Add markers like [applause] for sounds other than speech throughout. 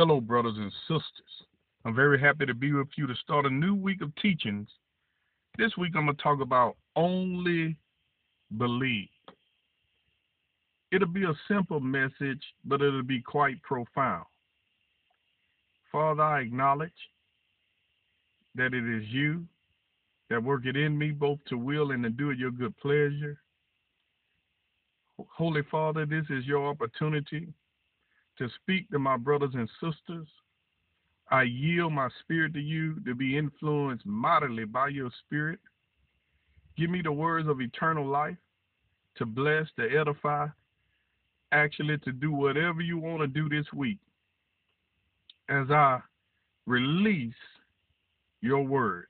Hello, brothers and sisters. I'm very happy to be with you to start a new week of teachings. This week I'm going to talk about only believe. It'll be a simple message, but it'll be quite profound. Father, I acknowledge that it is you that work it in me both to will and to do it your good pleasure. Holy Father, this is your opportunity to speak to my brothers and sisters. I yield my spirit to you to be influenced mightily by your spirit. Give me the words of eternal life to bless, to edify, actually to do whatever you want to do this week as I release your words.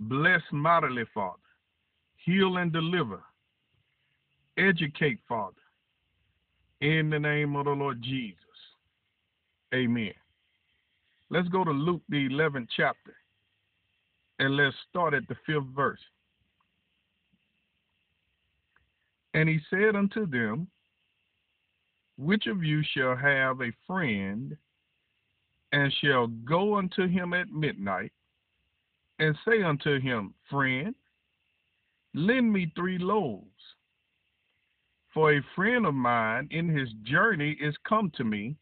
Bless mightily, Father. Heal and deliver. Educate, Father. In the name of the Lord Jesus. Amen. Let's go to Luke, the 11th chapter, and let's start at the fifth verse. And he said unto them, Which of you shall have a friend, and shall go unto him at midnight, and say unto him, Friend, lend me three loaves. For a friend of mine in his journey is come to me,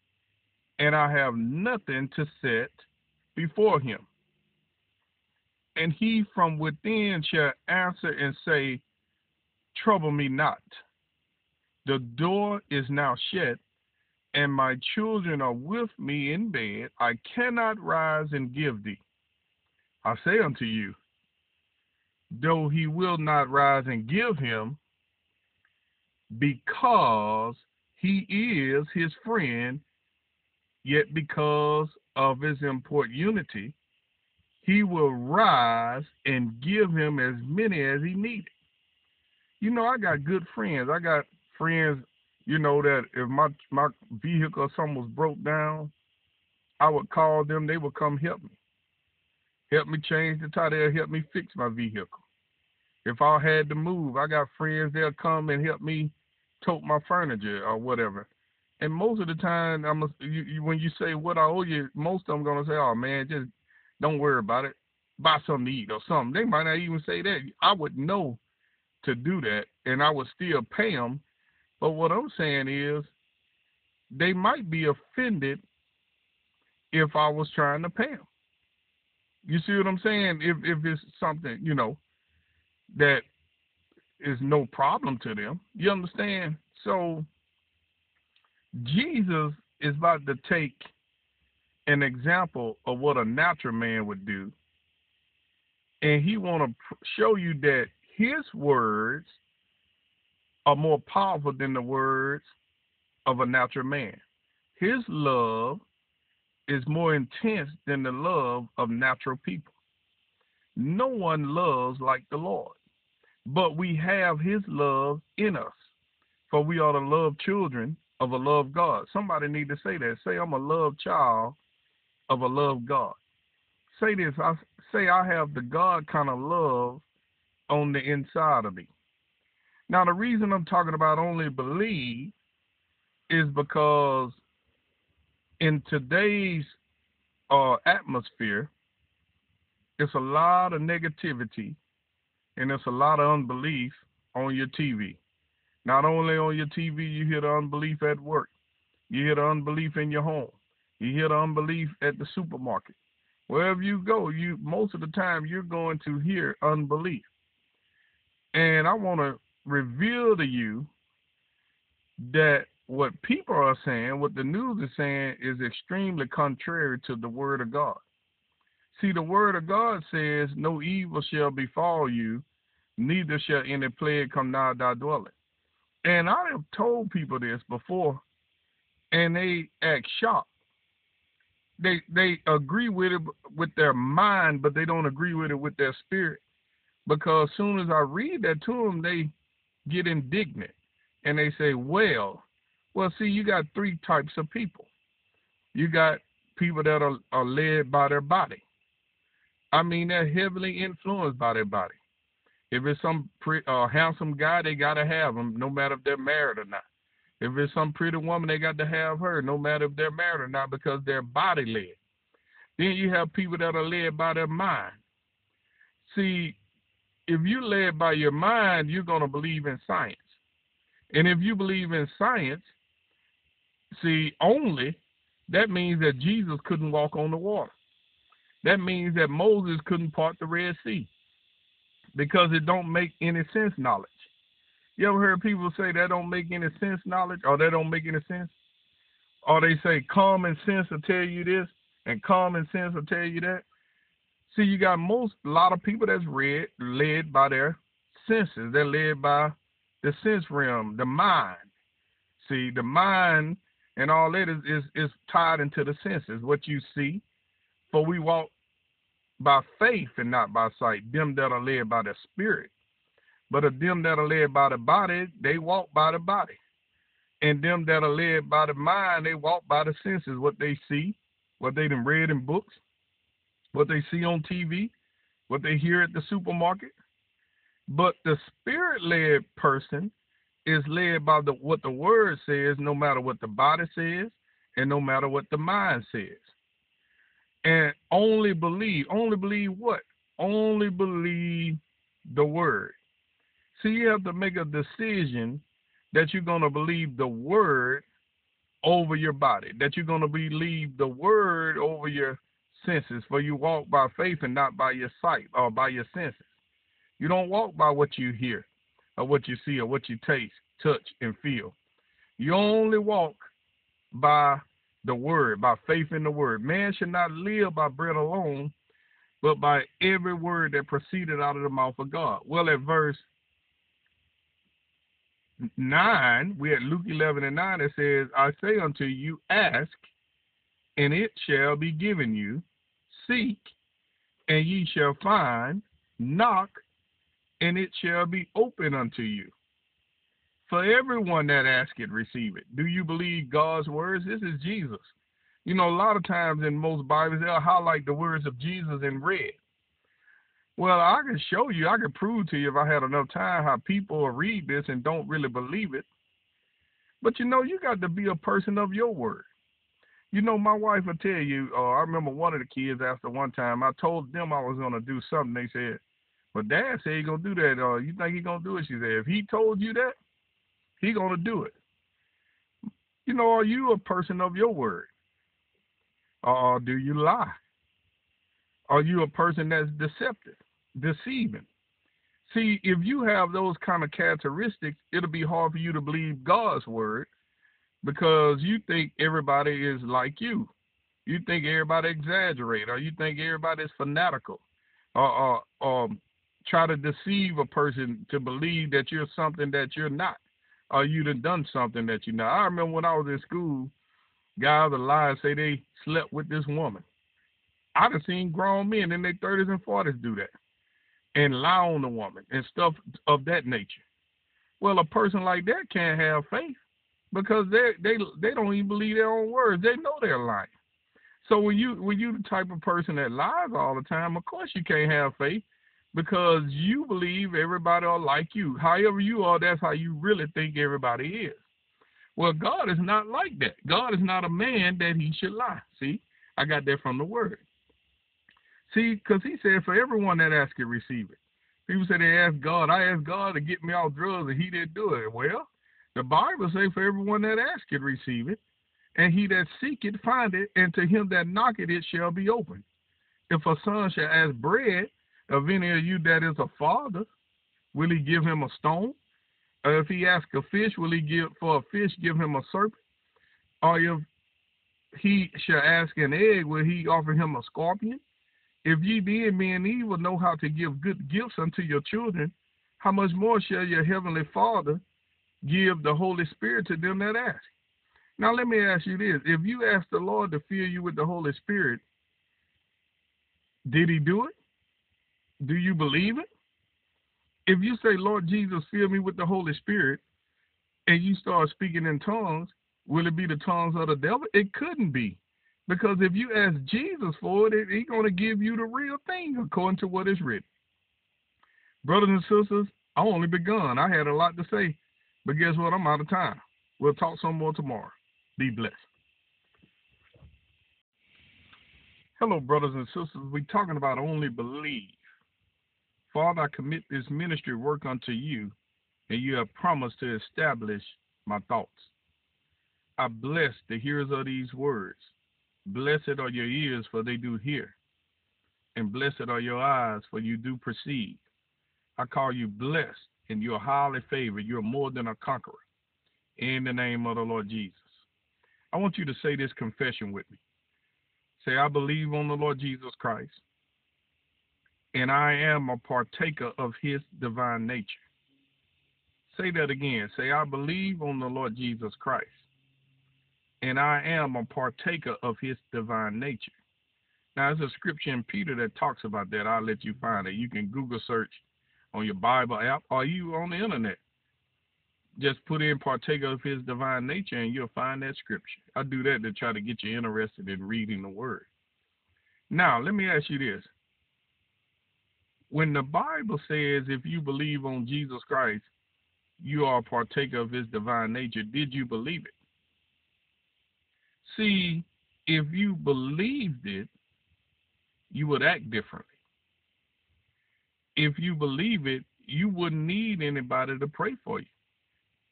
and I have nothing to set before him. And he from within shall answer and say, Trouble me not. The door is now shut, and my children are with me in bed. I cannot rise and give thee. I say unto you, though he will not rise and give him, because he is his friend, yet because of his importunity, he will rise and give him as many as he needed. You know, I got good friends. I got friends, you know, that if my my vehicle or something was broke down, I would call them, they would come help me help me change the tire. They'll help me fix my vehicle. If I had to move, I got friends. They'll come and help me tote my furniture or whatever. And most of the time, I'm a, you, you, when you say what I owe you, most of them gonna say, "Oh man, just don't worry about it. Buy something to eat or something." They might not even say that. I would know to do that, and I would still pay them. But what I'm saying is, they might be offended if I was trying to pay them. You see what I'm saying? If if it's something, you know, that is no problem to them. You understand? So Jesus is about to take an example of what a natural man would do. And he want to show you that his words are more powerful than the words of a natural man. His love is more intense than the love of natural people. No one loves like the Lord, but we have his love in us. For we are the love children of a love God. Somebody need to say that. Say I'm a love child of a love God. Say this. I say I have the God kind of love on the inside of me. Now the reason I'm talking about only believe is because in today's uh, atmosphere, it's a lot of negativity and it's a lot of unbelief on your TV. Not only on your TV, you hear the unbelief at work, you hear the unbelief in your home, you hear the unbelief at the supermarket. Wherever you go, you most of the time you're going to hear unbelief. And I want to reveal to you that what people are saying, what the news is saying, is extremely contrary to the word of God. See, the word of God says, No evil shall befall you, neither shall any plague come nigh thy dwelling. And I have told people this before, and they act shocked. They they agree with it with their mind, but they don't agree with it with their spirit. Because as soon as I read that to them, they get indignant and they say, "Well, well, see, you got three types of people. You got people that are, are led by their body. I mean, they're heavily influenced by their body. If it's some pre, uh, handsome guy, they gotta have him, no matter if they're married or not. If it's some pretty woman, they got to have her, no matter if they're married or not, because they're body led. Then you have people that are led by their mind. See, if you're led by your mind, you're going to believe in science. And if you believe in science, see, only, that means that Jesus couldn't walk on the water. That means that Moses couldn't part the Red Sea because it don't make any sense knowledge. You ever heard people say that don't make any sense knowledge or that don't make any sense? Or they say common sense will tell you this and common sense will tell you that. See, you got most a lot of people that's read led by their senses. They're led by the sense realm, the mind. See, the mind and all that is, is, is tied into the senses, what you see. For we walk by faith and not by sight, them that are led by the spirit. But of them that are led by the body, they walk by the body. And them that are led by the mind, they walk by the senses, what they see, what they have read in books, what they see on TV, what they hear at the supermarket. But the spirit led person is led by the what the word says, no matter what the body says, and no matter what the mind says. And only believe, only believe what? Only believe the word. See, you have to make a decision that you're going to believe the word over your body, that you're going to believe the word over your senses, for you walk by faith and not by your sight or by your senses. You don't walk by what you hear or what you see or what you taste, touch, and feel. You only walk by the word, by faith in the word. Man should not live by bread alone, but by every word that proceeded out of the mouth of God. Well, at verse 9, we at Luke 11 and 9, it says, I say unto you, ask, and it shall be given you. Seek, and ye shall find. Knock, and it shall be open unto you. For everyone that asketh, receive it. Do you believe God's words? This is Jesus. You know, a lot of times in most Bibles, they'll highlight the words of Jesus in red. Well, I can show you, I can prove to you if I had enough time how people read this and don't really believe it. But you know, you got to be a person of your word. You know, my wife will tell you, uh, I remember one of the kids after one time, I told them I was going to do something. They said, but dad said he going to do that. Uh, you think he going to do it? She said, if he told you that, he to do it. You know, are you a person of your word? Or do you lie? Are you a person that's deceptive? deceiving. See, if you have those kind of characteristics, it'll be hard for you to believe God's word because you think everybody is like you. You think everybody exaggerate, or you think everybody is fanatical, or, or, or try to deceive a person to believe that you're something that you're not, or you have done something that you know. I remember when I was in school, guys would lie and say they slept with this woman. I've seen grown men in their 30s and 40s do that and lie on the woman and stuff of that nature. Well, a person like that can't have faith because they they they don't even believe their own words. They know they're lying. So when you when you the type of person that lies all the time, of course you can't have faith because you believe everybody are like you. However you are, that's how you really think everybody is. Well, God is not like that. God is not a man that he should lie. See, I got that from the word. See, because he said, for everyone that asks it, receive it. People say they ask God. I asked God to get me off drugs, and he didn't do it. Well, the Bible say, for everyone that asks it, receive it. And he that seeketh, find it. And to him that knocketh, it shall be opened. If a son shall ask bread of any of you that is a father, will he give him a stone? Or if he ask a fish, will he give for a fish give him a serpent? Or if he shall ask an egg, will he offer him a scorpion? If ye being men evil know how to give good gifts unto your children, how much more shall your heavenly Father give the Holy Spirit to them that ask? Now let me ask you this. If you ask the Lord to fill you with the Holy Spirit, did he do it? Do you believe it? If you say, Lord Jesus, fill me with the Holy Spirit, and you start speaking in tongues, will it be the tongues of the devil? It couldn't be. Because if you ask Jesus for it, He's going to give you the real thing according to what is written. Brothers and sisters, I only begun. I had a lot to say, but guess what? I'm out of time. We'll talk some more tomorrow. Be blessed. Hello, brothers and sisters. We're talking about only believe. Father, I commit this ministry work unto you, and you have promised to establish my thoughts. I bless the hearers of these words. Blessed are your ears, for they do hear, and blessed are your eyes, for you do perceive. I call you blessed, and you're highly favored. You're more than a conqueror. In the name of the Lord Jesus. I want you to say this confession with me. Say, I believe on the Lord Jesus Christ, and I am a partaker of his divine nature. Say that again. Say, I believe on the Lord Jesus Christ, and I am a partaker of his divine nature. Now, there's a scripture in Peter that talks about that. I'll let you find it. You can Google search on your Bible app or you on the internet. Just put in partaker of his divine nature and you'll find that scripture. I do that to try to get you interested in reading the word. Now, let me ask you this. When the Bible says if you believe on Jesus Christ, you are a partaker of his divine nature, did you believe it? See, if you believed it, you would act differently. If you believe it, you wouldn't need anybody to pray for you.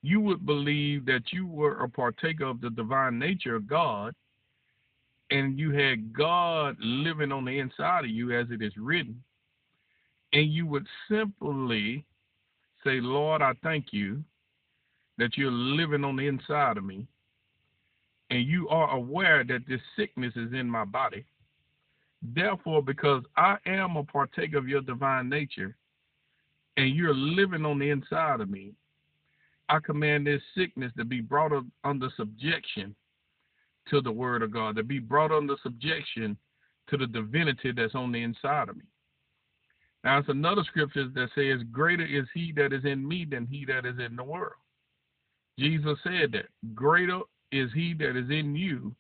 You would believe that you were a partaker of the divine nature of God and you had God living on the inside of you as it is written. And you would simply say, Lord, I thank you that you're living on the inside of me and you are aware that this sickness is in my body. Therefore, because I am a partaker of your divine nature and you're living on the inside of me, I command this sickness to be brought under subjection to the word of God, to be brought under subjection to the divinity that's on the inside of me. Now, it's another scripture that says, Greater is he that is in me than he that is in the world. Jesus said that. Greater is he that is in you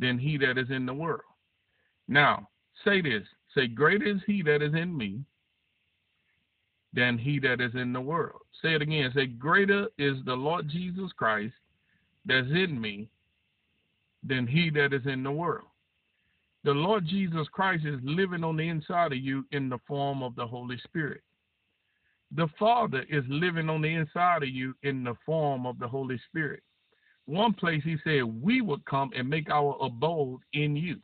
than he that is in the world. Now, say this say, Greater is he that is in me than he that is in the world. Say it again. Say, Greater is the Lord Jesus Christ that's in me than he that is in the world. The Lord Jesus Christ is living on the inside of you in the form of the Holy Spirit. The Father is living on the inside of you in the form of the Holy Spirit. One place he said, We would come and make our abode in you.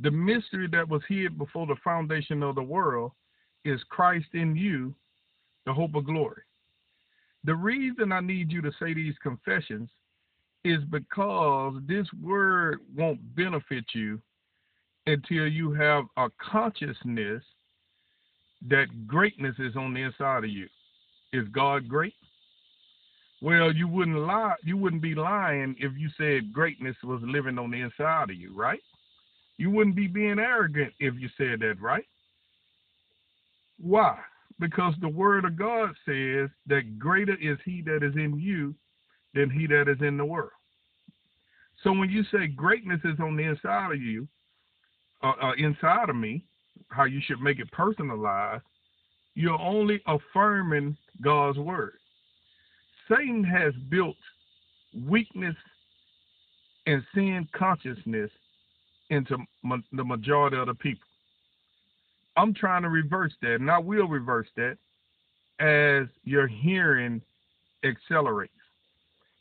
The mystery that was hid before the foundation of the world is Christ in you, the hope of glory. The reason I need you to say these confessions is because this word won't benefit you until you have a consciousness that greatness is on the inside of you. Is God great? Well, you wouldn't lie. You wouldn't be lying if you said greatness was living on the inside of you, right? You wouldn't be being arrogant if you said that, right? Why? Because the word of God says that greater is he that is in you than he that is in the world. So when you say greatness is on the inside of you, uh, uh, inside of me, how you should make it personalized, you're only affirming God's word. Satan has built weakness and sin consciousness into ma- the majority of the people. I'm trying to reverse that, and I will reverse that as your hearing accelerates.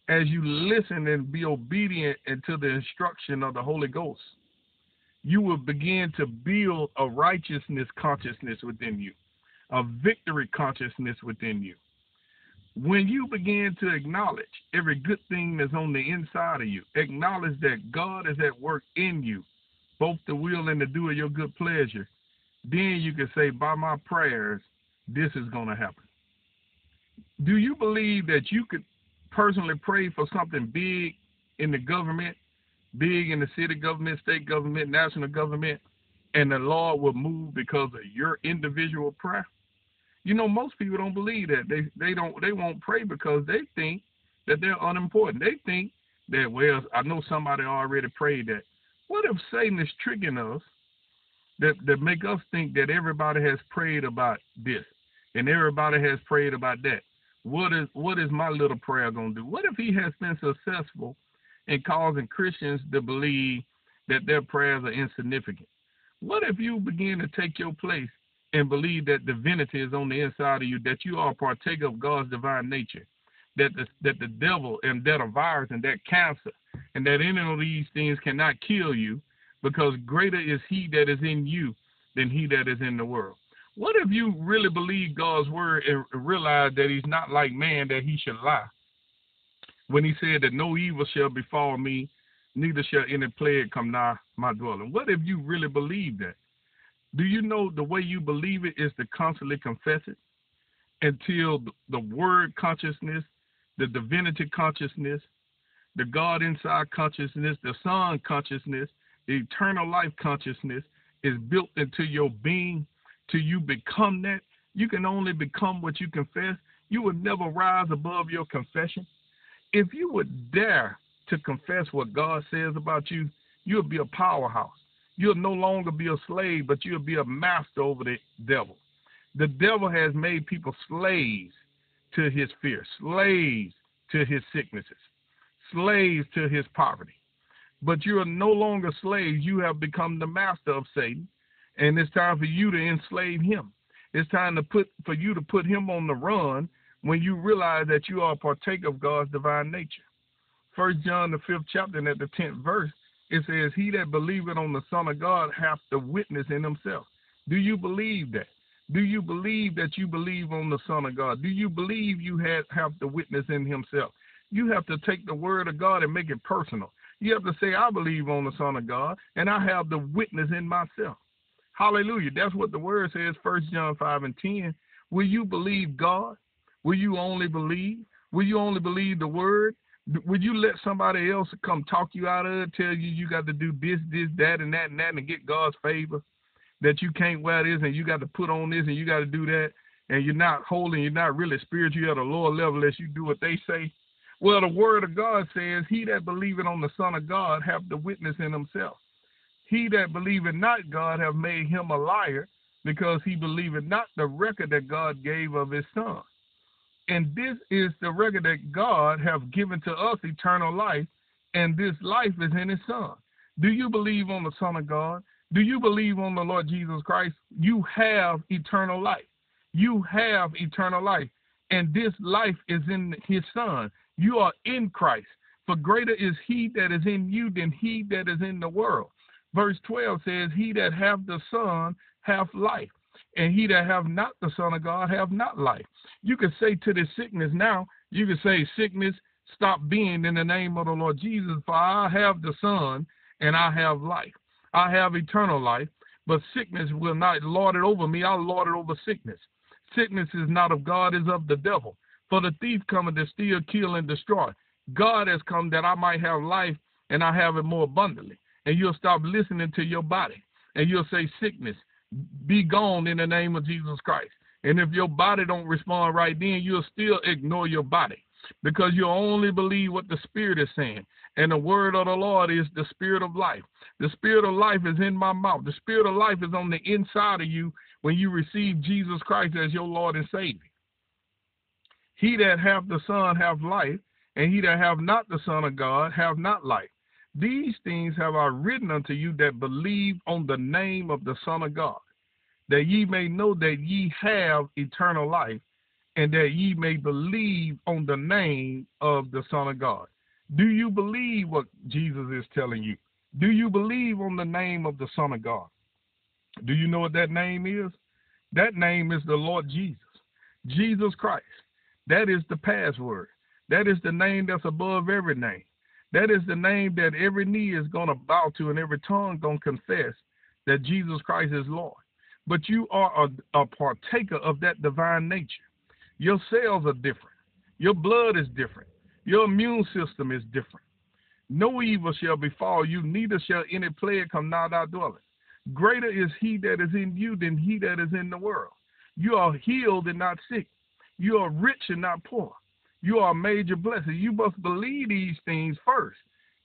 As you listen and be obedient into the instruction of the Holy Ghost, you will begin to build a righteousness consciousness within you, a victory consciousness within you. When you begin to acknowledge every good thing that's on the inside of you, acknowledge that God is at work in you, both the will and the do of your good pleasure, then you can say, by my prayers, this is going to happen. Do you believe that you could personally pray for something big in the government, big in the city government, state government, national government, and the Lord will move because of your individual prayer? You know, most people don't believe that. They they don't they won't pray because they think that they're unimportant. They think that well, I know somebody already prayed that. What if Satan is tricking us that that make us think that everybody has prayed about this and everybody has prayed about that? What is what is my little prayer gonna do? What if he has been successful in causing Christians to believe that their prayers are insignificant? What if you begin to take your place and believe that divinity is on the inside of you, that you are a partaker of God's divine nature, that the, that the devil and that a virus and that cancer and that any of these things cannot kill you because greater is he that is in you than he that is in the world. What if you really believe God's word and realize that he's not like man that he should lie? When he said that no evil shall befall me, neither shall any plague come nigh my dwelling. What if you really believe that? Do you know the way you believe it is to constantly confess it until the word consciousness, the divinity consciousness, the God inside consciousness, the Son consciousness, the eternal life consciousness is built into your being till you become that. You can only become what you confess. You would never rise above your confession. If you would dare to confess what God says about you, you'll be a powerhouse. You'll no longer be a slave, but you'll be a master over the devil. The devil has made people slaves to his fear, slaves to his sicknesses, slaves to his poverty. But you are no longer slaves. You have become the master of Satan, and it's time for you to enslave him. It's time to put for you to put him on the run when you realize that you are a partaker of God's divine nature. First John the fifth chapter and at the tenth verse it says, He that believeth on the Son of God hath the witness in himself. Do you believe that? Do you believe that you believe on the Son of God? Do you believe you have, have the witness in himself? You have to take the word of God and make it personal. You have to say, I believe on the Son of God, and I have the witness in myself. Hallelujah. That's what the word says, First John 5 and 10. Will you believe God? Will you only believe? Will you only believe the word? would you let somebody else come talk you out of it, tell you you got to do this, this, that, and that, and that, and get God's favor? That you can't wear this, and you got to put on this, and you got to do that, and you're not holding, you're not really spiritual at a lower level unless you do what they say. Well, the word of God says, He that believeth on the Son of God have the witness in himself. He that believeth not God have made him a liar, because he believeth not the record that God gave of his Son. And this is the record that God have given to us eternal life, and this life is in his son. Do you believe on the Son of God? Do you believe on the Lord Jesus Christ? You have eternal life. You have eternal life. And this life is in his son. You are in Christ. For greater is he that is in you than he that is in the world. Verse 12 says, He that hath the Son hath life and he that have not the Son of God have not life. You could say to this sickness now, you could say, Sickness, stop being in the name of the Lord Jesus, for I have the Son and I have life. I have eternal life, but sickness will not lord it over me. I'll lord it over sickness. Sickness is not of God, is of the devil. For the thief cometh to steal, kill, and destroy. God has come that I might have life and I have it more abundantly. And you'll stop listening to your body. And you'll say, Sickness, be gone in the name of Jesus Christ. And if your body don't respond right then, you'll still ignore your body because you only believe what the Spirit is saying. And the word of the Lord is the Spirit of life. The Spirit of life is in my mouth. The Spirit of life is on the inside of you when you receive Jesus Christ as your Lord and Savior. He that hath the Son hath life, and he that hath not the Son of God hath not life. These things have I written unto you that believe on the name of the Son of God, that ye may know that ye have eternal life, and that ye may believe on the name of the Son of God. Do you believe what Jesus is telling you? Do you believe on the name of the Son of God? Do you know what that name is? That name is the Lord Jesus, Jesus Christ. That is the password. That is the name that's above every name. That is the name that every knee is going to bow to and every tongue going to confess that Jesus Christ is Lord. But you are a, a partaker of that divine nature. Your cells are different. Your blood is different. Your immune system is different. No evil shall befall you, neither shall any plague come nigh thy dwelling. Greater is he that is in you than he that is in the world. You are healed and not sick. You are rich and not poor you are a major blessing. You must believe these things first,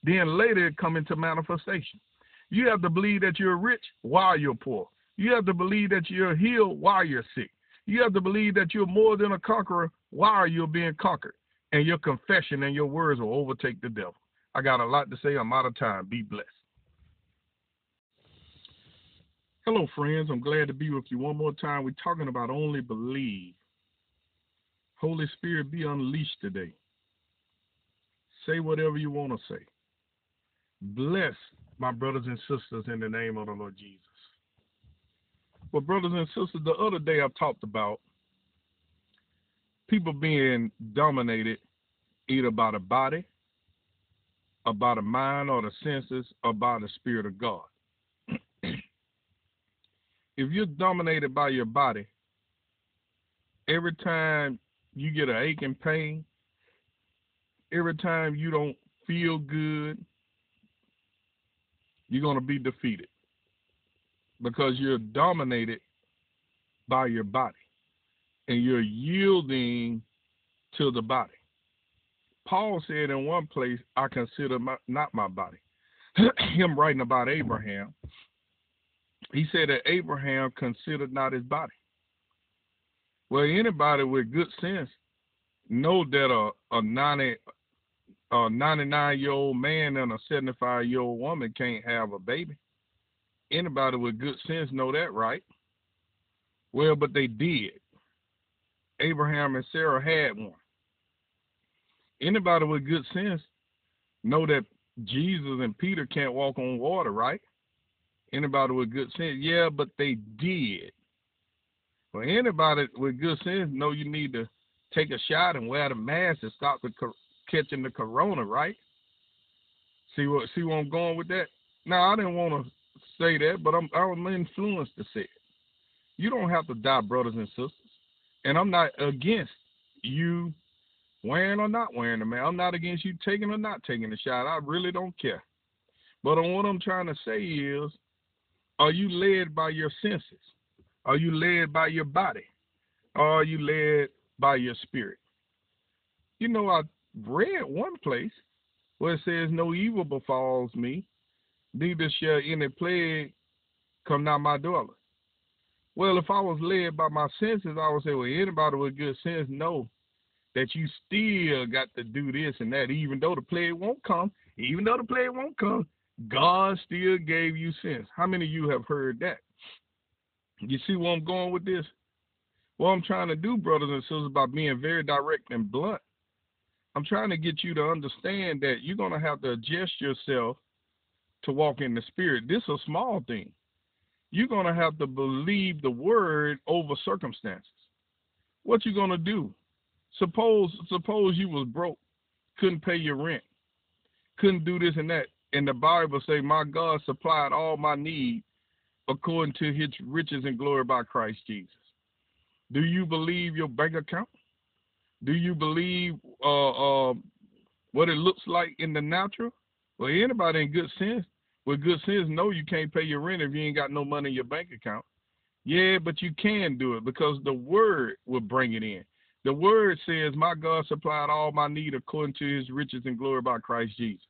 then later come into manifestation. You have to believe that you're rich while you're poor. You have to believe that you're healed while you're sick. You have to believe that you're more than a conqueror while you're being conquered. And your confession and your words will overtake the devil. I got a lot to say. I'm out of time. Be blessed. Hello, friends. I'm glad to be with you one more time. We're talking about only believe. Holy Spirit, be unleashed today. Say whatever you want to say. Bless my brothers and sisters in the name of the Lord Jesus. Well, brothers and sisters, the other day I talked about people being dominated either by the body, or by the mind, or the senses, or by the Spirit of God. [clears throat] if you're dominated by your body, every time you get an aching pain, every time you don't feel good, you're going to be defeated because you're dominated by your body and you're yielding to the body. Paul said in one place, I consider my, not my body. [clears throat] Him writing about Abraham, he said that Abraham considered not his body. Well, anybody with good sense know that a, a 90 a 99 year old man and a 75 year old woman can't have a baby. Anybody with good sense know that, right? Well, but they did. Abraham and Sarah had one. Anybody with good sense know that Jesus and Peter can't walk on water, right? Anybody with good sense, yeah, but they did. Well, anybody with good sense know you need to take a shot and wear the mask to stop the catching the corona, right? See what see where I'm going with that? Now I didn't want to say that, but I'm I'm influenced to say it. You don't have to die, brothers and sisters. And I'm not against you wearing or not wearing the mask. I'm not against you taking or not taking the shot. I really don't care. But what I'm trying to say is, are you led by your senses? Are you led by your body? Or are you led by your spirit? You know, I read one place where it says, No evil befalls me, neither shall any plague come nigh my dwelling. Well, if I was led by my senses, I would say, Well, anybody with good sense know that you still got to do this and that, even though the plague won't come, even though the plague won't come, God still gave you sense. How many of you have heard that? You see where I'm going with this? What I'm trying to do, brothers and sisters, by being very direct and blunt, I'm trying to get you to understand that you're going to have to adjust yourself to walk in the spirit. This is a small thing. You're going to have to believe the word over circumstances. What you going to do? Suppose suppose you was broke, couldn't pay your rent, couldn't do this and that, and the Bible say, "My God supplied all my need according to His riches and glory by Christ Jesus." Do you believe your bank account? Do you believe uh, uh, what it looks like in the natural? Well, anybody in good sense, with good sense, know you can't pay your rent if you ain't got no money in your bank account. Yeah, but you can do it because the word will bring it in. The word says, My God supplied all my need according to his riches and glory by Christ Jesus.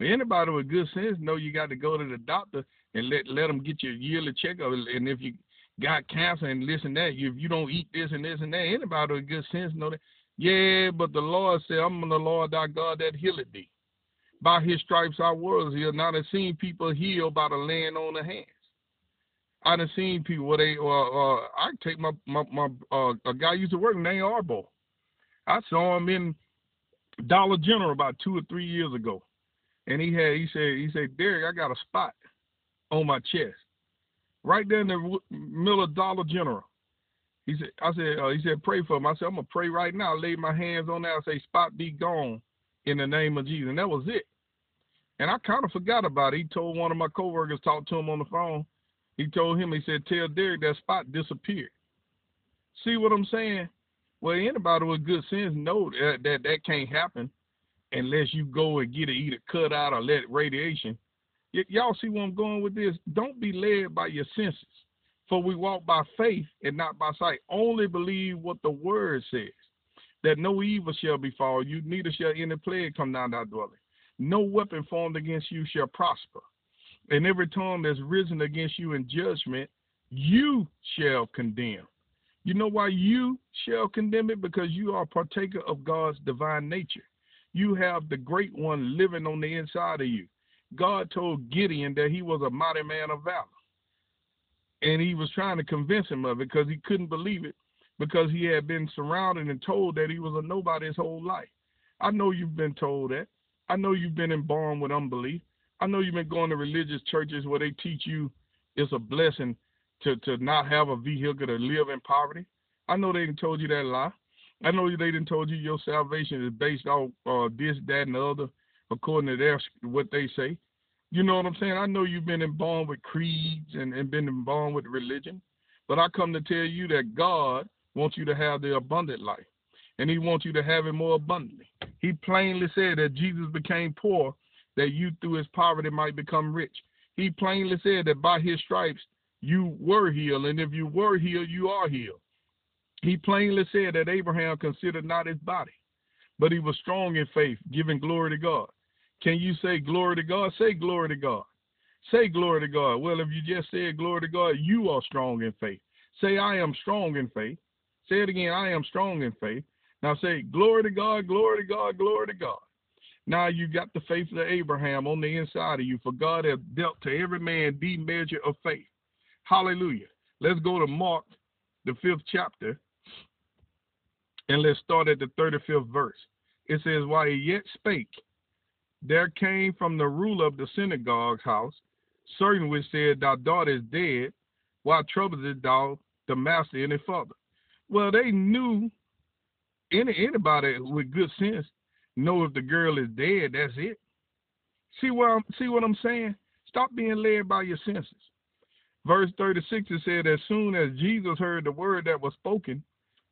Anybody with good sense know you got to go to the doctor and let let them get your yearly checkup. And if you got cancer and this and that. If you don't eat this and this and that, anybody with good sense know that. Yeah, but the Lord said, I'm the Lord thy God that healeth thee. By his stripes I was healed. Now I've seen people healed by the laying on the hands. I done seen people where they uh, uh I take my my, my uh, a guy used to work named Arbo. I saw him in Dollar General about two or three years ago. And he had he said he said, Derek, I got a spot on my chest right there in the middle of Dollar General. He said, I said, uh, he said, pray for him. I said, I'm gonna pray right now. I laid my hands on that. I say, spot be gone in the name of Jesus. And that was it. And I kind of forgot about it. He told one of my coworkers, talked to him on the phone. He told him, he said, tell Derek that spot disappeared. See what I'm saying? Well, anybody with good sense know that that, that can't happen unless you go and get it either cut out or let radiation Y- y'all see where I'm going with this? Don't be led by your senses. For we walk by faith and not by sight. Only believe what the word says. That no evil shall befall you, neither shall any plague come down thy dwelling. No weapon formed against you shall prosper. And every tongue that's risen against you in judgment, you shall condemn. You know why you shall condemn it? Because you are a partaker of God's divine nature. You have the great one living on the inside of you. God told Gideon that he was a mighty man of valor. And he was trying to convince him of it because he couldn't believe it because he had been surrounded and told that he was a nobody his whole life. I know you've been told that. I know you've been embalmed with unbelief. I know you've been going to religious churches where they teach you it's a blessing to, to not have a vehicle to live in poverty. I know they told you that lie. I know they didn't told you your salvation is based on uh, this, that, and the other, according to their what they say. You know what I'm saying? I know you've been embalmed with creeds and, and been embalmed with religion, but I come to tell you that God wants you to have the abundant life, and He wants you to have it more abundantly. He plainly said that Jesus became poor that you through His poverty might become rich. He plainly said that by His stripes you were healed, and if you were healed, you are healed. He plainly said that Abraham considered not his body, but he was strong in faith, giving glory to God. Can you say glory to God? Say glory to God. Say glory to God. Well, if you just said glory to God, you are strong in faith. Say, I am strong in faith. Say it again, I am strong in faith. Now say, glory to God, glory to God, glory to God. Now you got the faith of Abraham on the inside of you, for God has dealt to every man the measure of faith. Hallelujah. Let's go to Mark, the fifth chapter, and let's start at the 35th verse. It says, While he yet spake, there came from the ruler of the synagogue's house certain which said, Thy daughter is dead. Why troublest thou the master any further? Well, they knew any anybody with good sense know if the girl is dead, that's it. See what I'm see what I'm saying? Stop being led by your senses. Verse 36 it said, As soon as Jesus heard the word that was spoken,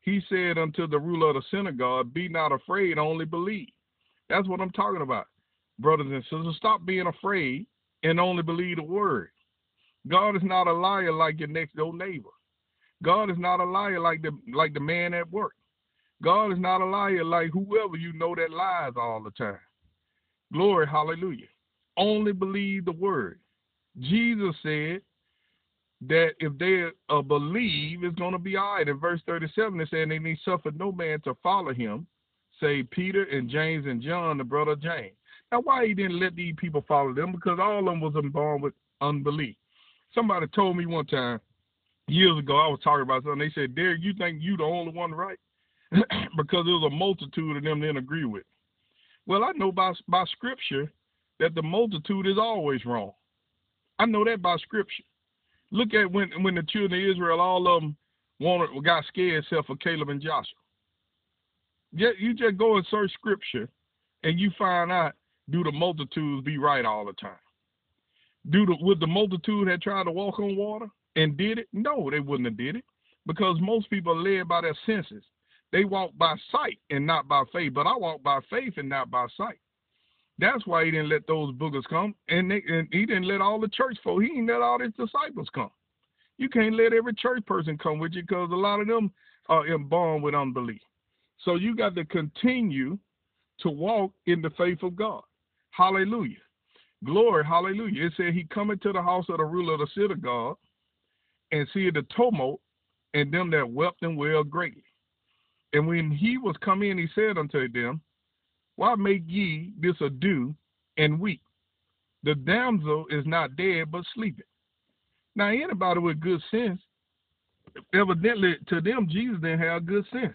he said unto the ruler of the synagogue, Be not afraid, only believe. That's what I'm talking about. Brothers and sisters, stop being afraid and only believe the word. God is not a liar like your next door neighbor. God is not a liar like the like the man at work. God is not a liar like whoever you know that lies all the time. Glory, hallelujah. Only believe the word. Jesus said, that if they uh, believe, it's going to be all right. In verse 37, it said, And he suffered no man to follow him, save Peter and James and John, the brother James. Now, why he didn't let these people follow them? Because all of them was born with unbelief. Somebody told me one time, years ago, I was talking about something. They said, Derek, you think you the only one right? [clears throat] because there was a multitude of them didn't agree with. Well, I know by, by scripture that the multitude is always wrong. I know that by scripture. Look at when when the children of Israel, all of them wanted got scared except for Caleb and Joshua. Yet you just go and search scripture and you find out do the multitudes be right all the time? Do the would the multitude have tried to walk on water and did it? No, they wouldn't have did it. Because most people are led by their senses. They walk by sight and not by faith. But I walk by faith and not by sight. That's why he didn't let those boogers come, and, they, and he didn't let all the church folk. He didn't let all his disciples come. You can't let every church person come with you because a lot of them are embalmed with unbelief. So you got to continue to walk in the faith of God. Hallelujah. Glory, hallelujah. It said he coming to the house of the ruler of the synagogue and see the tumult and them that wept and wailed greatly. And when he was come in, he said unto them, why make ye this ado and weep? The damsel is not dead, but sleeping. Now, anybody with good sense, evidently to them, Jesus didn't have good sense.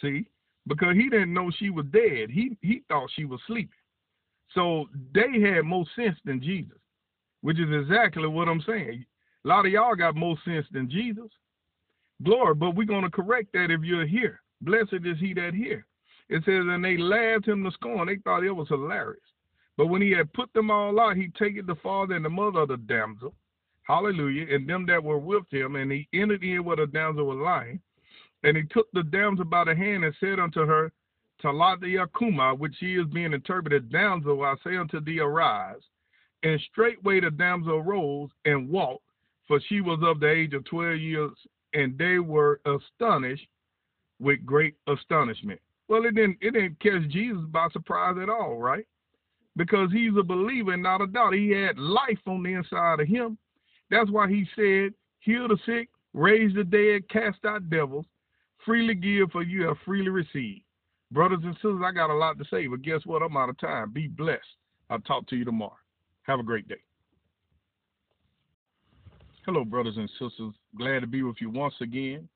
See, because he didn't know she was dead. He he thought she was sleeping. So they had more sense than Jesus, which is exactly what I'm saying. A lot of y'all got more sense than Jesus. Glory, but we're going to correct that if you're here. Blessed is he that hear. It says, and they laughed him to scorn. They thought it was hilarious. But when he had put them all out, he taketh the father and the mother of the damsel, hallelujah, and them that were with him, and he entered in where the damsel was lying. And he took the damsel by the hand and said unto her, Talitha Yakuma, which she is being interpreted, damsel, I say unto thee, arise. And straightway the damsel arose and walked, for she was of the age of twelve years, and they were astonished with great astonishment. Well, it didn't it didn't catch Jesus by surprise at all, right? Because he's a believer and not a doubt. He had life on the inside of him. That's why he said, heal the sick, raise the dead, cast out devils, freely give for you have freely received. Brothers and sisters, I got a lot to say, but guess what? I'm out of time. Be blessed. I'll talk to you tomorrow. Have a great day. Hello, brothers and sisters. Glad to be with you once again.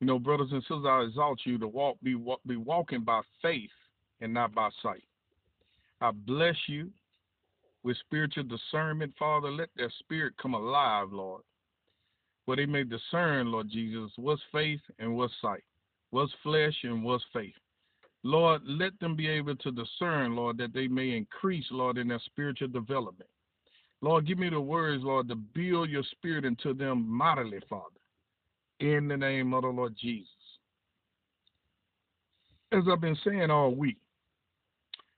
You know, brothers and sisters, I exalt you to walk, be, be walking by faith and not by sight. I bless you with spiritual discernment, Father. Let their spirit come alive, Lord, where they may discern, Lord Jesus, what's faith and what's sight, what's flesh and what's faith. Lord, let them be able to discern, Lord, that they may increase, Lord, in their spiritual development. Lord, give me the words, Lord, to build your spirit into them mightily, Father in the name of the Lord Jesus. As I've been saying all week,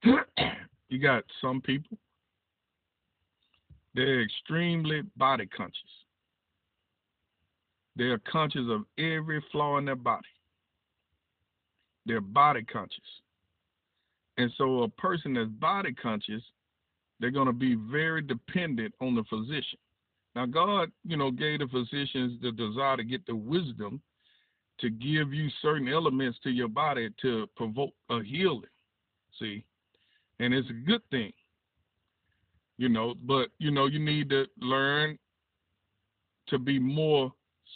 [clears throat] you got some people, they're extremely body conscious. They're conscious of every flaw in their body. They're body conscious. And so a person that's body conscious, they're going to be very dependent on the physician. Now, God, you know, gave the physicians the desire to get the wisdom to give you certain elements to your body to provoke a healing. See? And it's a good thing. You know, but you know, you need to learn to be more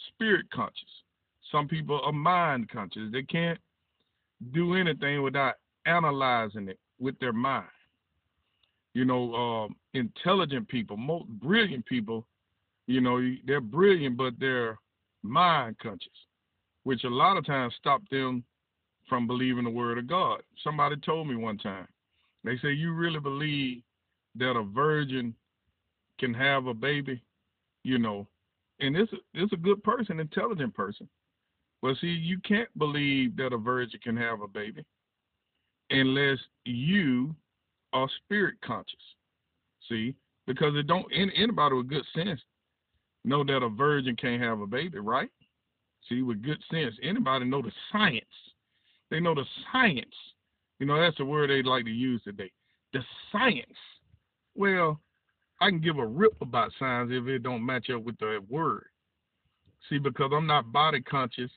spirit conscious. Some people are mind conscious. They can't do anything without analyzing it with their mind. You know, um, intelligent people, most brilliant people you know, they're brilliant, but they're mind conscious, which a lot of times stop them from believing the word of God. Somebody told me one time, they say, You really believe that a virgin can have a baby? You know, and it's it's a good person, intelligent person. But see, you can't believe that a virgin can have a baby unless you are spirit conscious. See, because it don't anybody with good sense know that a virgin can't have a baby, right? See, with good sense, anybody know the science. They know the science. You know, that's the word they like to use today. The science. Well, I can give a rip about science if it don't match up with the word. See, because I'm not body conscious,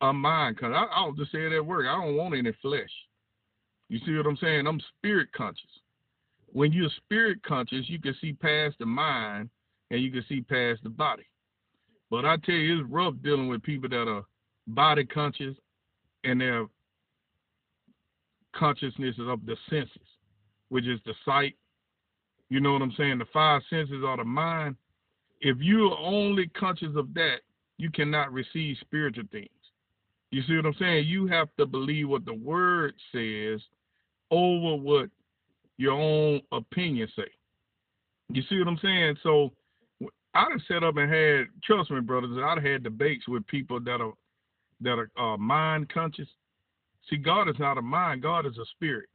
I'm mind conscious. I, I'll just say that word. I don't want any flesh. You see what I'm saying? I'm spirit conscious. When you're spirit conscious, you can see past the mind and you can see past the body. But I tell you, it's rough dealing with people that are body conscious and their consciousness is of the senses, which is the sight. You know what I'm saying? The five senses are the mind. If you're only conscious of that, you cannot receive spiritual things. You see what I'm saying? You have to believe what the word says over what your own opinion say. You see what I'm saying? So I'd have set up and had, trust me, brothers, I'd have had debates with people that are that are uh, mind conscious. See, God is not a mind; God is a spirit.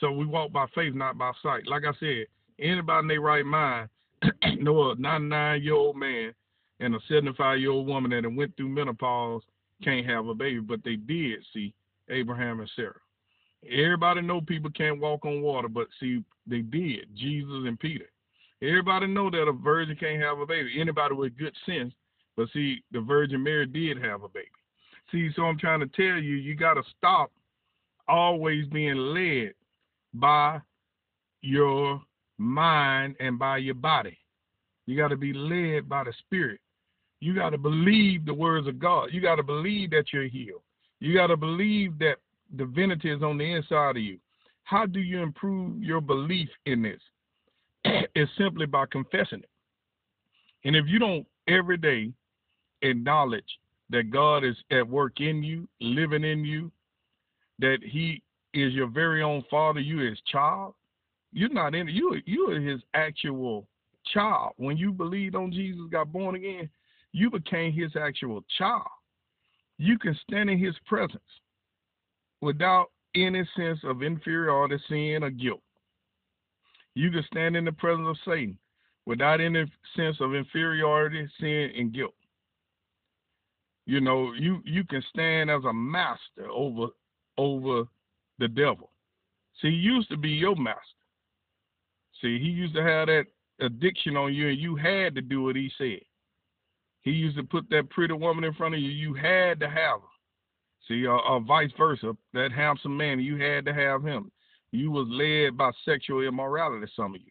So we walk by faith, not by sight. Like I said, anybody in their right mind [clears throat] know a 99 year old man and a 75 year old woman that went through menopause can't have a baby, but they did see Abraham and Sarah. Everybody know people can't walk on water, but see, they did. Jesus and Peter. Everybody know that a virgin can't have a baby. Anybody with good sense, but see, the Virgin Mary did have a baby. See, so I'm trying to tell you, you got to stop always being led by your mind and by your body. You got to be led by the Spirit. You got to believe the words of God. You got to believe that you're healed. You got to believe that divinity is on the inside of you. How do you improve your belief in this? Is simply by confessing it. And if you don't every day acknowledge that God is at work in you, living in you, that He is your very own Father, you His child, you're not in you. You are His actual child. When you believed on Jesus, got born again, you became His actual child. You can stand in His presence without any sense of inferiority, sin, or guilt. You can stand in the presence of Satan without any sense of inferiority, sin, and guilt. You know, you you can stand as a master over over the devil. See, he used to be your master. See, he used to have that addiction on you, and you had to do what he said. He used to put that pretty woman in front of you. You had to have her. See, or, or vice versa. That handsome man, you had to have him. You was led by sexual immorality, some of you.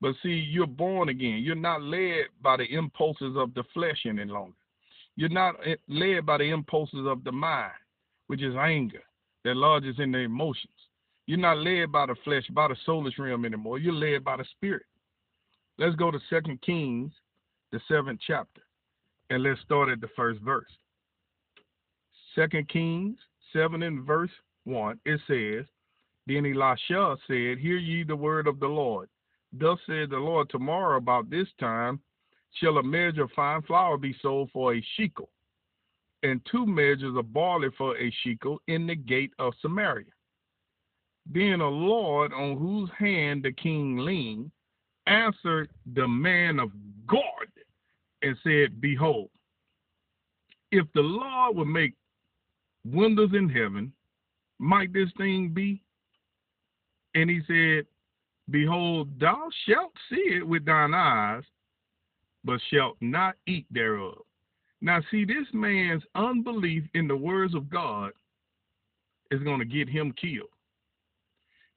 But see, you're born again. You're not led by the impulses of the flesh any longer. You're not eh, led by the impulses of the mind, which is anger that lodges in the emotions. You're not led by the flesh, by the soulless realm anymore. You're led by the spirit. Let's go to Second Kings, the seventh chapter, and let's start at the first verse. Second Kings 7 and verse 1, it says, Then Elisha said, Hear ye the word of the Lord. Thus said the Lord, Tomorrow about this time shall a measure of fine flour be sold for a shekel, and two measures of barley for a shekel in the gate of Samaria. Then a Lord on whose hand the king leaned answered the man of God and said, Behold, if the Lord would make windows in heaven, might this thing be? And he said, Behold, thou shalt see it with thine eyes, but shalt not eat thereof. Now, see, this man's unbelief in the words of God is going to get him killed.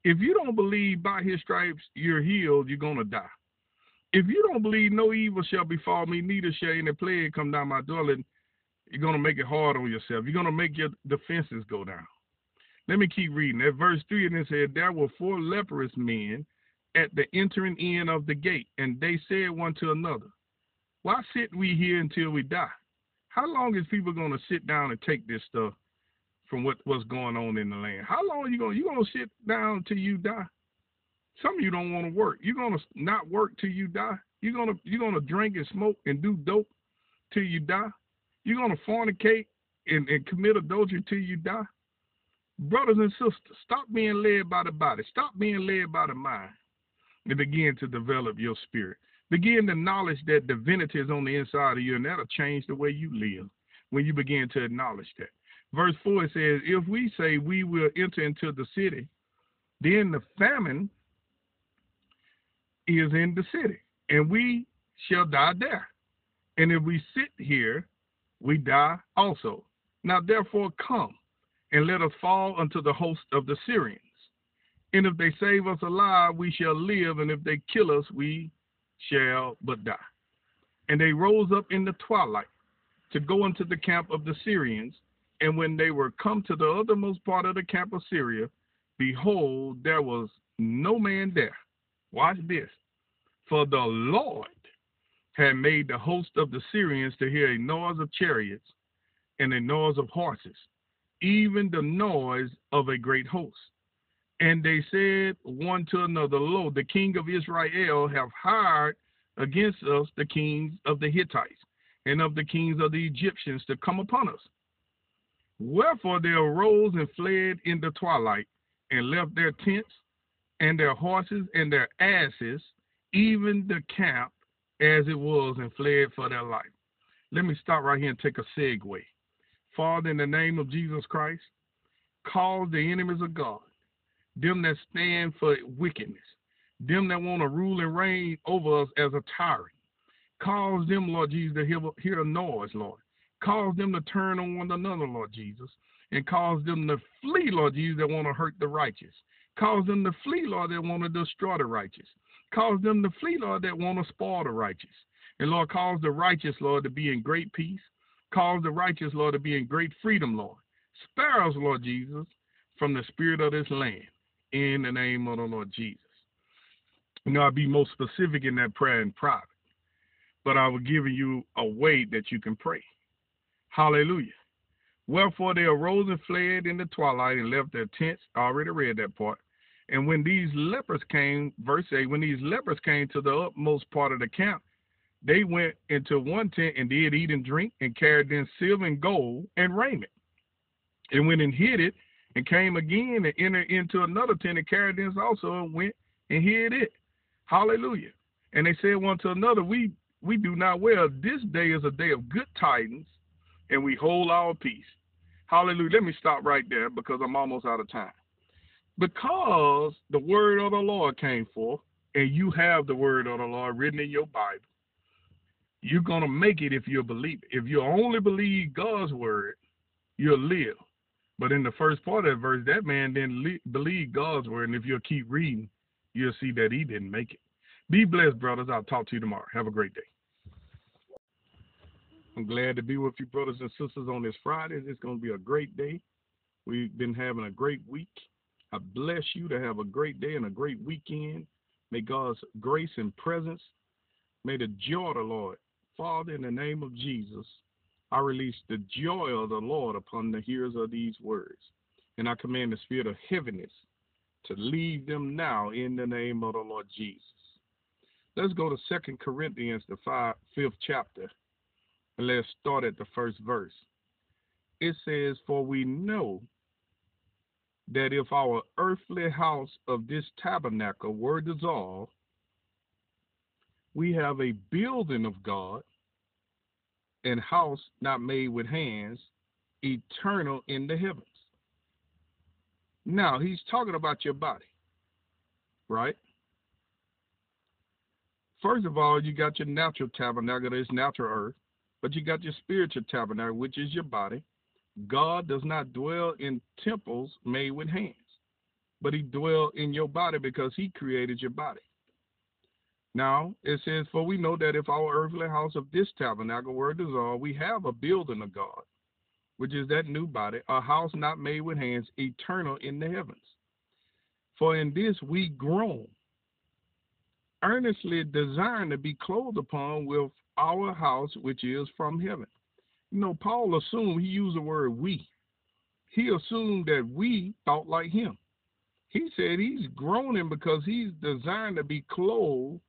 If you don't believe by his stripes you're healed, you're going to die. If you don't believe no evil shall befall me, neither shall any plague come down my dwelling, you're going to make it hard on yourself. You're going to make your defenses go down. Let me keep reading. At verse 3, and it said, There were four leprous men at the entering in of the gate, and they said one to another, Why sit we here until we die? How long is people going to sit down and take this stuff from what, what's going on in the land? How long are you going you going to sit down till you die? Some of you don't want to work. You're going to not work till you die. You're going to you're going to drink and smoke and do dope till you die. You're going to fornicate and, and commit adultery till you die. Brothers and sisters, stop being led by the body. Stop being led by the mind and begin to develop your spirit. Begin to acknowledge that divinity is on the inside of you, and that'll change the way you live when you begin to acknowledge that. Verse 4 says, If we say we will enter into the city, then the famine is in the city, and we shall die there. And if we sit here, we die also. Now therefore come and let us fall unto the host of the Syrians. And if they save us alive, we shall live, and if they kill us, we shall but die. And they rose up in the twilight to go into the camp of the Syrians. And when they were come to the othermost part of the camp of Syria, behold, there was no man there. Watch this. For the Lord had made the host of the Syrians to hear a noise of chariots and a noise of horses, even the noise of a great host. And they said one to another, Lo, the king of Israel have hired against us the kings of the Hittites and of the kings of the Egyptians to come upon us. Wherefore they arose and fled in the twilight and left their tents and their horses and their asses, even the camp as it was and fled for their life. Let me stop right here and take a segue. Father, in the name of Jesus Christ, cause the enemies of God, them that stand for wickedness, them that want to rule and reign over us as a tyrant. Cause them, Lord Jesus, to hear, hear a noise, Lord. Cause them to turn on one another, Lord Jesus, and cause them to flee, Lord Jesus, that want to hurt the righteous. Cause them to flee, Lord, that want to destroy the righteous. Cause them to flee, Lord, that want to spoil the righteous. And Lord, cause the righteous, Lord, to be in great peace. Cause the righteous, Lord, to be in great freedom, Lord. Spare us, Lord Jesus, from the spirit of this land. In the name of the Lord Jesus. You know, I'll be most specific in that prayer in private. But I will give you a way that you can pray. Hallelujah. Wherefore they arose and fled in the twilight and left their tents. I already read that part. And when these lepers came, verse 8, when these lepers came to the utmost part of the camp, they went into one tent and did eat and drink and carried in silver and gold and raiment. And went and hid it and came again and entered into another tent and carried in also and went and hid it. Hallelujah. And they said one to another, We we do not well. This day is a day of good tidings, and we hold our peace. Hallelujah. Let me stop right there because I'm almost out of time because the word of the Lord came forth, and you have the word of the Lord written in your Bible, You're gonna make it if you believe it. If you only believe God's word, you'll live. But in the first part of that verse, that man didn't believe God's word, and if you'll keep reading, you'll see that he didn't make it. Be blessed, brothers. I'll talk to you tomorrow. Have a great day. I'm glad to be with you, brothers and sisters, on this Friday. It's going to be a great day. We've been having a great week. I bless you to have a great day and a great weekend. May God's grace and presence, may the joy of the Lord, Father, in the name of Jesus, I release the joy of the Lord upon the hearers of these words. And I command the spirit of heaviness to leave them now in the name of the Lord Jesus. Let's go to Second Corinthians, the five, fifth chapter, and let's start at the first verse. It says, For we know that if our earthly house of this tabernacle were dissolved, we have a building of God and house not made with hands, eternal in the heavens. Now, he's talking about your body, right? First of all, you got your natural tabernacle, this natural earth, but you got your spiritual tabernacle, which is your body. God does not dwell in temples made with hands, but he dwells in your body because he created your body. Now it says, For we know that if our earthly house of this tabernacle were dissolved, we have a building of God, which is that new body, a house not made with hands, eternal in the heavens. For in this we groan, earnestly desiring to be clothed upon with our house which is from heaven. You know, Paul assumed he used the word we. He assumed that we thought like him. He said he's groaning because he's designed to be clothed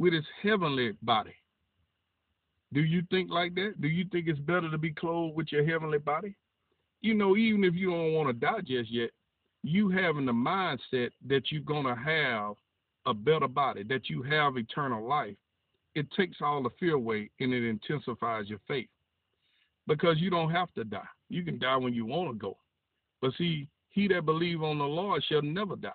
with his heavenly body. Do you think like that? Do you think it's better to be clothed with your heavenly body? You know, even if you don't want to die just yet, you having the mindset that you're going to have a better body, that you have eternal life, it takes all the fear away and it intensifies your faith because you don't have to die. You can die when you want to go. But see, he that believe on the Lord shall never die.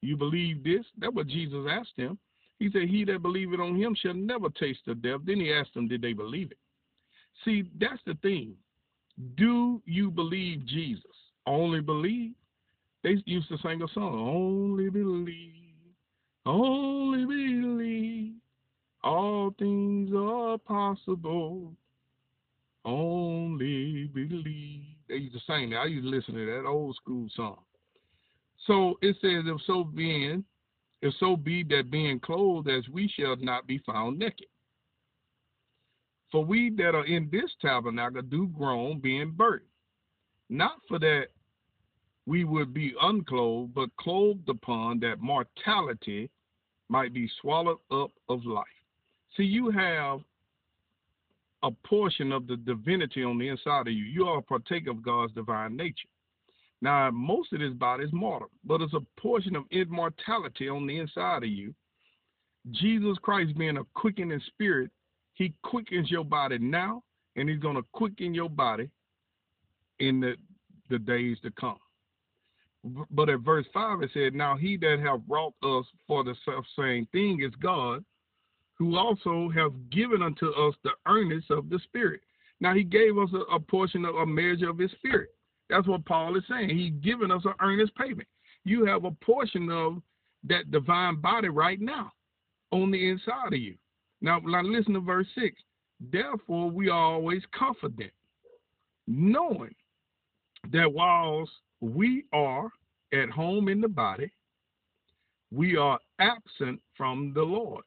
You believe this? That's what Jesus asked him. He said, He that believeth on him shall never taste of death. Then he asked them, Did they believe it? See, that's the thing. Do you believe Jesus? Only believe. They used to sing a song, Only believe, only believe. All things are possible. Only believe. They used to sing that. I used to listen to that old school song. So it says, if so being, if so be that being clothed as we shall not be found naked. For we that are in this tabernacle do groan, being burdened, not for that we would be unclothed, but clothed upon that mortality might be swallowed up of life. See, you have a portion of the divinity on the inside of you. You are a partaker of God's divine nature. Now, most of this body is mortal, but it's a portion of immortality on the inside of you. Jesus Christ being a quickening spirit, he quickens your body now, and he's going to quicken your body in the, the days to come. But at verse 5, it said, Now he that hath wrought us for the self same thing is God, who also hath given unto us the earnest of the Spirit. Now he gave us a, a portion of a measure of his spirit. That's what Paul is saying. He's giving us an earnest payment. You have a portion of that divine body right now on the inside of you. Now, now listen to verse 6. Therefore, we are always confident, knowing that whilst we are at home in the body, we are absent from the Lord.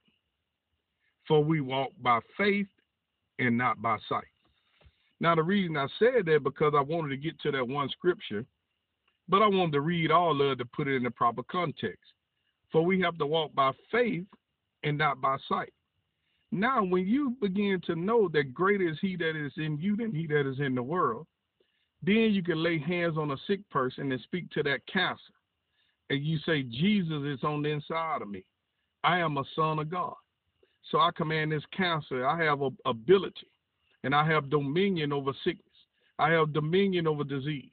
For we walk by faith and not by sight. Now, the reason I said that because I wanted to get to that one scripture, but I wanted to read all of it to put it in the proper context. For we have to walk by faith and not by sight. Now, when you begin to know that greater is he that is in you than he that is in the world, then you can lay hands on a sick person and speak to that cancer. And you say, Jesus is on the inside of me. I am a son of God. So I command this cancer. I have a ability and I have dominion over sickness. I have dominion over disease.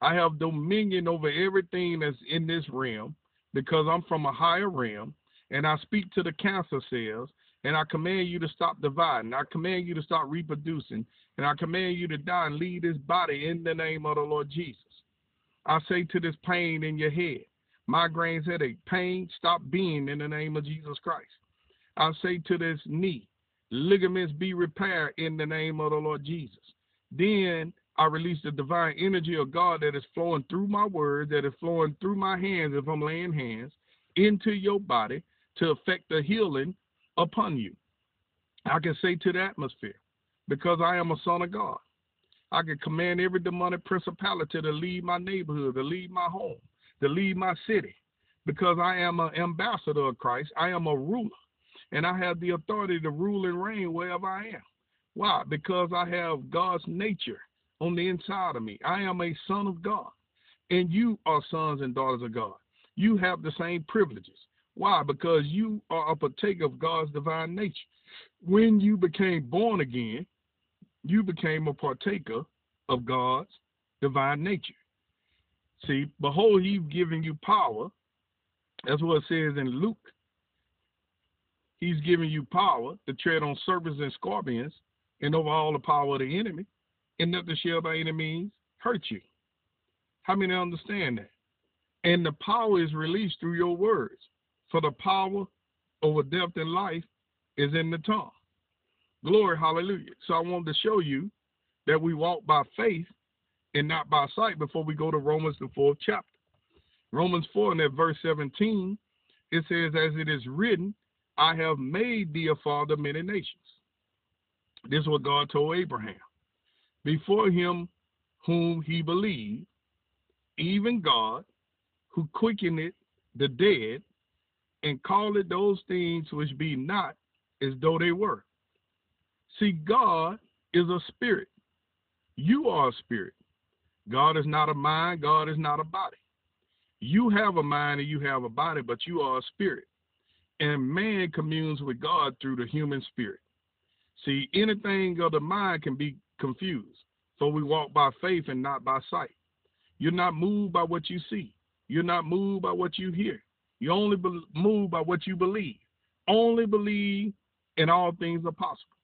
I have dominion over everything that's in this realm because I'm from a higher realm and I speak to the cancer cells And I command you to stop dividing. I command you to stop reproducing. And I command you to die and leave this body in the name of the Lord Jesus. I say to this pain in your head, migraines, headache, pain, stop being in the name of Jesus Christ. I say to this knee, ligaments be repaired in the name of the Lord Jesus. Then I release the divine energy of God that is flowing through my words, that is flowing through my hands if I'm laying hands, into your body to affect the healing upon you. I can say to the atmosphere, because I am a son of God, I can command every demonic principality to leave my neighborhood, to leave my home, to leave my city, because I am an ambassador of Christ. I am a ruler, and I have the authority to rule and reign wherever I am. Why? Because I have God's nature on the inside of me. I am a son of God, and you are sons and daughters of God. You have the same privileges. Why? Because you are a partaker of God's divine nature. When you became born again, you became a partaker of God's divine nature. See, behold, he's giving you power. That's what it says in Luke. He's giving you power to tread on serpents and scorpions and over all the power of the enemy, and nothing shall by any means hurt you. How many understand that? And the power is released through your words. For the power over death and life is in the tongue. Glory, hallelujah. So I wanted to show you that we walk by faith and not by sight before we go to Romans, the fourth chapter. Romans 4 and at verse 17, it says, As it is written, I have made thee a father of many nations. This is what God told Abraham. Before him whom he believed, even God, who quickeneth the dead, and calleth those things which be not as though they were. See, God is a spirit. You are a spirit. God is not a mind. God is not a body. You have a mind and you have a body, but you are a spirit. And man communes with God through the human spirit. See, anything of the mind can be confused. For we walk by faith and not by sight. You're not moved by what you see. You're not moved by what you hear. You only be- move by what you believe. Only believe, and all things are possible.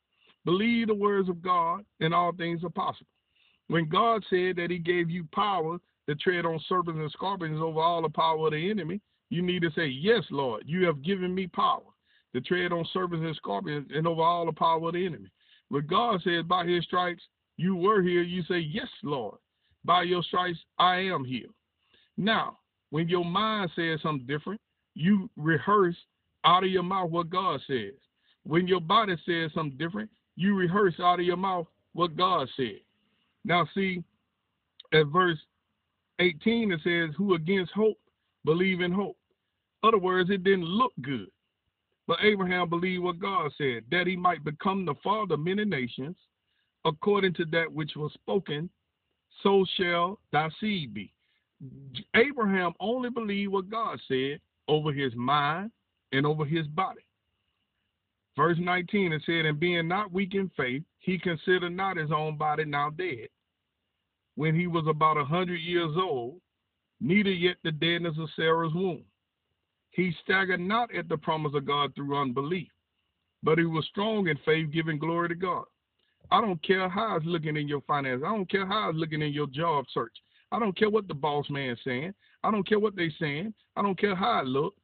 Believe the words of God, and all things are possible. When God said that He gave you power to tread on serpents and scorpions over all the power of the enemy, you need to say, Yes, Lord, you have given me power to tread on serpents and scorpions and over all the power of the enemy. But God says, By His stripes you were here, you say, Yes, Lord, by your stripes I am healed. Now, when your mind says something different, you rehearse out of your mouth what God says. When your body says something different, you rehearse out of your mouth what God said. Now, see, at verse 18, it says, Who against hope believe in hope. Other words, it didn't look good. But Abraham believed what God said, that he might become the father of many nations, according to that which was spoken, so shall thy seed be. Abraham only believed what God said over his mind and over his body. Verse 19 it said, And being not weak in faith, he considered not his own body now dead, when he was about a hundred years old, neither yet the deadness of Sarah's womb. He staggered not at the promise of God through unbelief, but he was strong in faith, giving glory to God. I don't care how it's looking in your finances. I don't care how it's looking in your job search. I don't care what the boss man's saying. I don't care what they saying. I don't care how it look.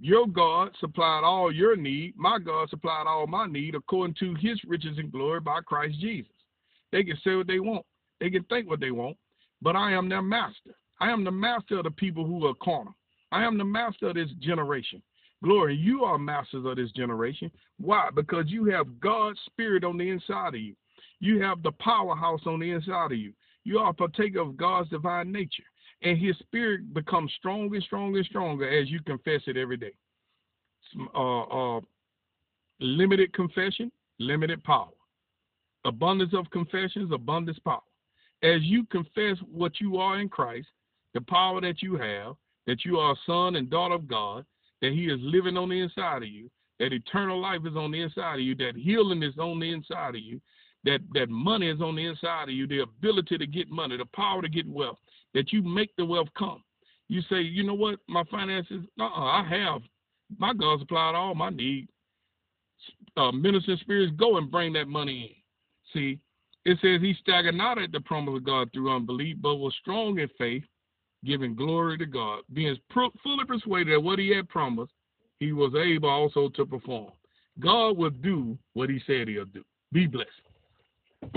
Your God supplied all your need. My God supplied all my need according to his riches and glory by Christ Jesus. They can say what they want. They can think what they want, but I am their master. I am the master of the people who are carnal. I am the master of this generation. Glory, you are masters of this generation. Why? Because you have God's spirit on the inside of you. You have the powerhouse on the inside of you. You are a partaker of God's divine nature. And his spirit becomes stronger and stronger and stronger as you confess it every day. Uh, uh, limited confession, limited power. Abundance of confessions, abundance power. As you confess what you are in Christ, the power that you have, that you are a son and daughter of God, that He is living on the inside of you, that eternal life is on the inside of you, that healing is on the inside of you, that, that money is on the inside of you, the ability to get money, the power to get wealth, that you make the wealth come. You say, you know what, my finances, uh-uh, I have. My God supplied all my need. uh, ministering spirits, go and bring that money in. See, it says he staggered not at the promise of God through unbelief, but was strong in faith, giving glory to God, being fully persuaded that what he had promised, he was able also to perform. God will do what he said he'll do. Be blessed.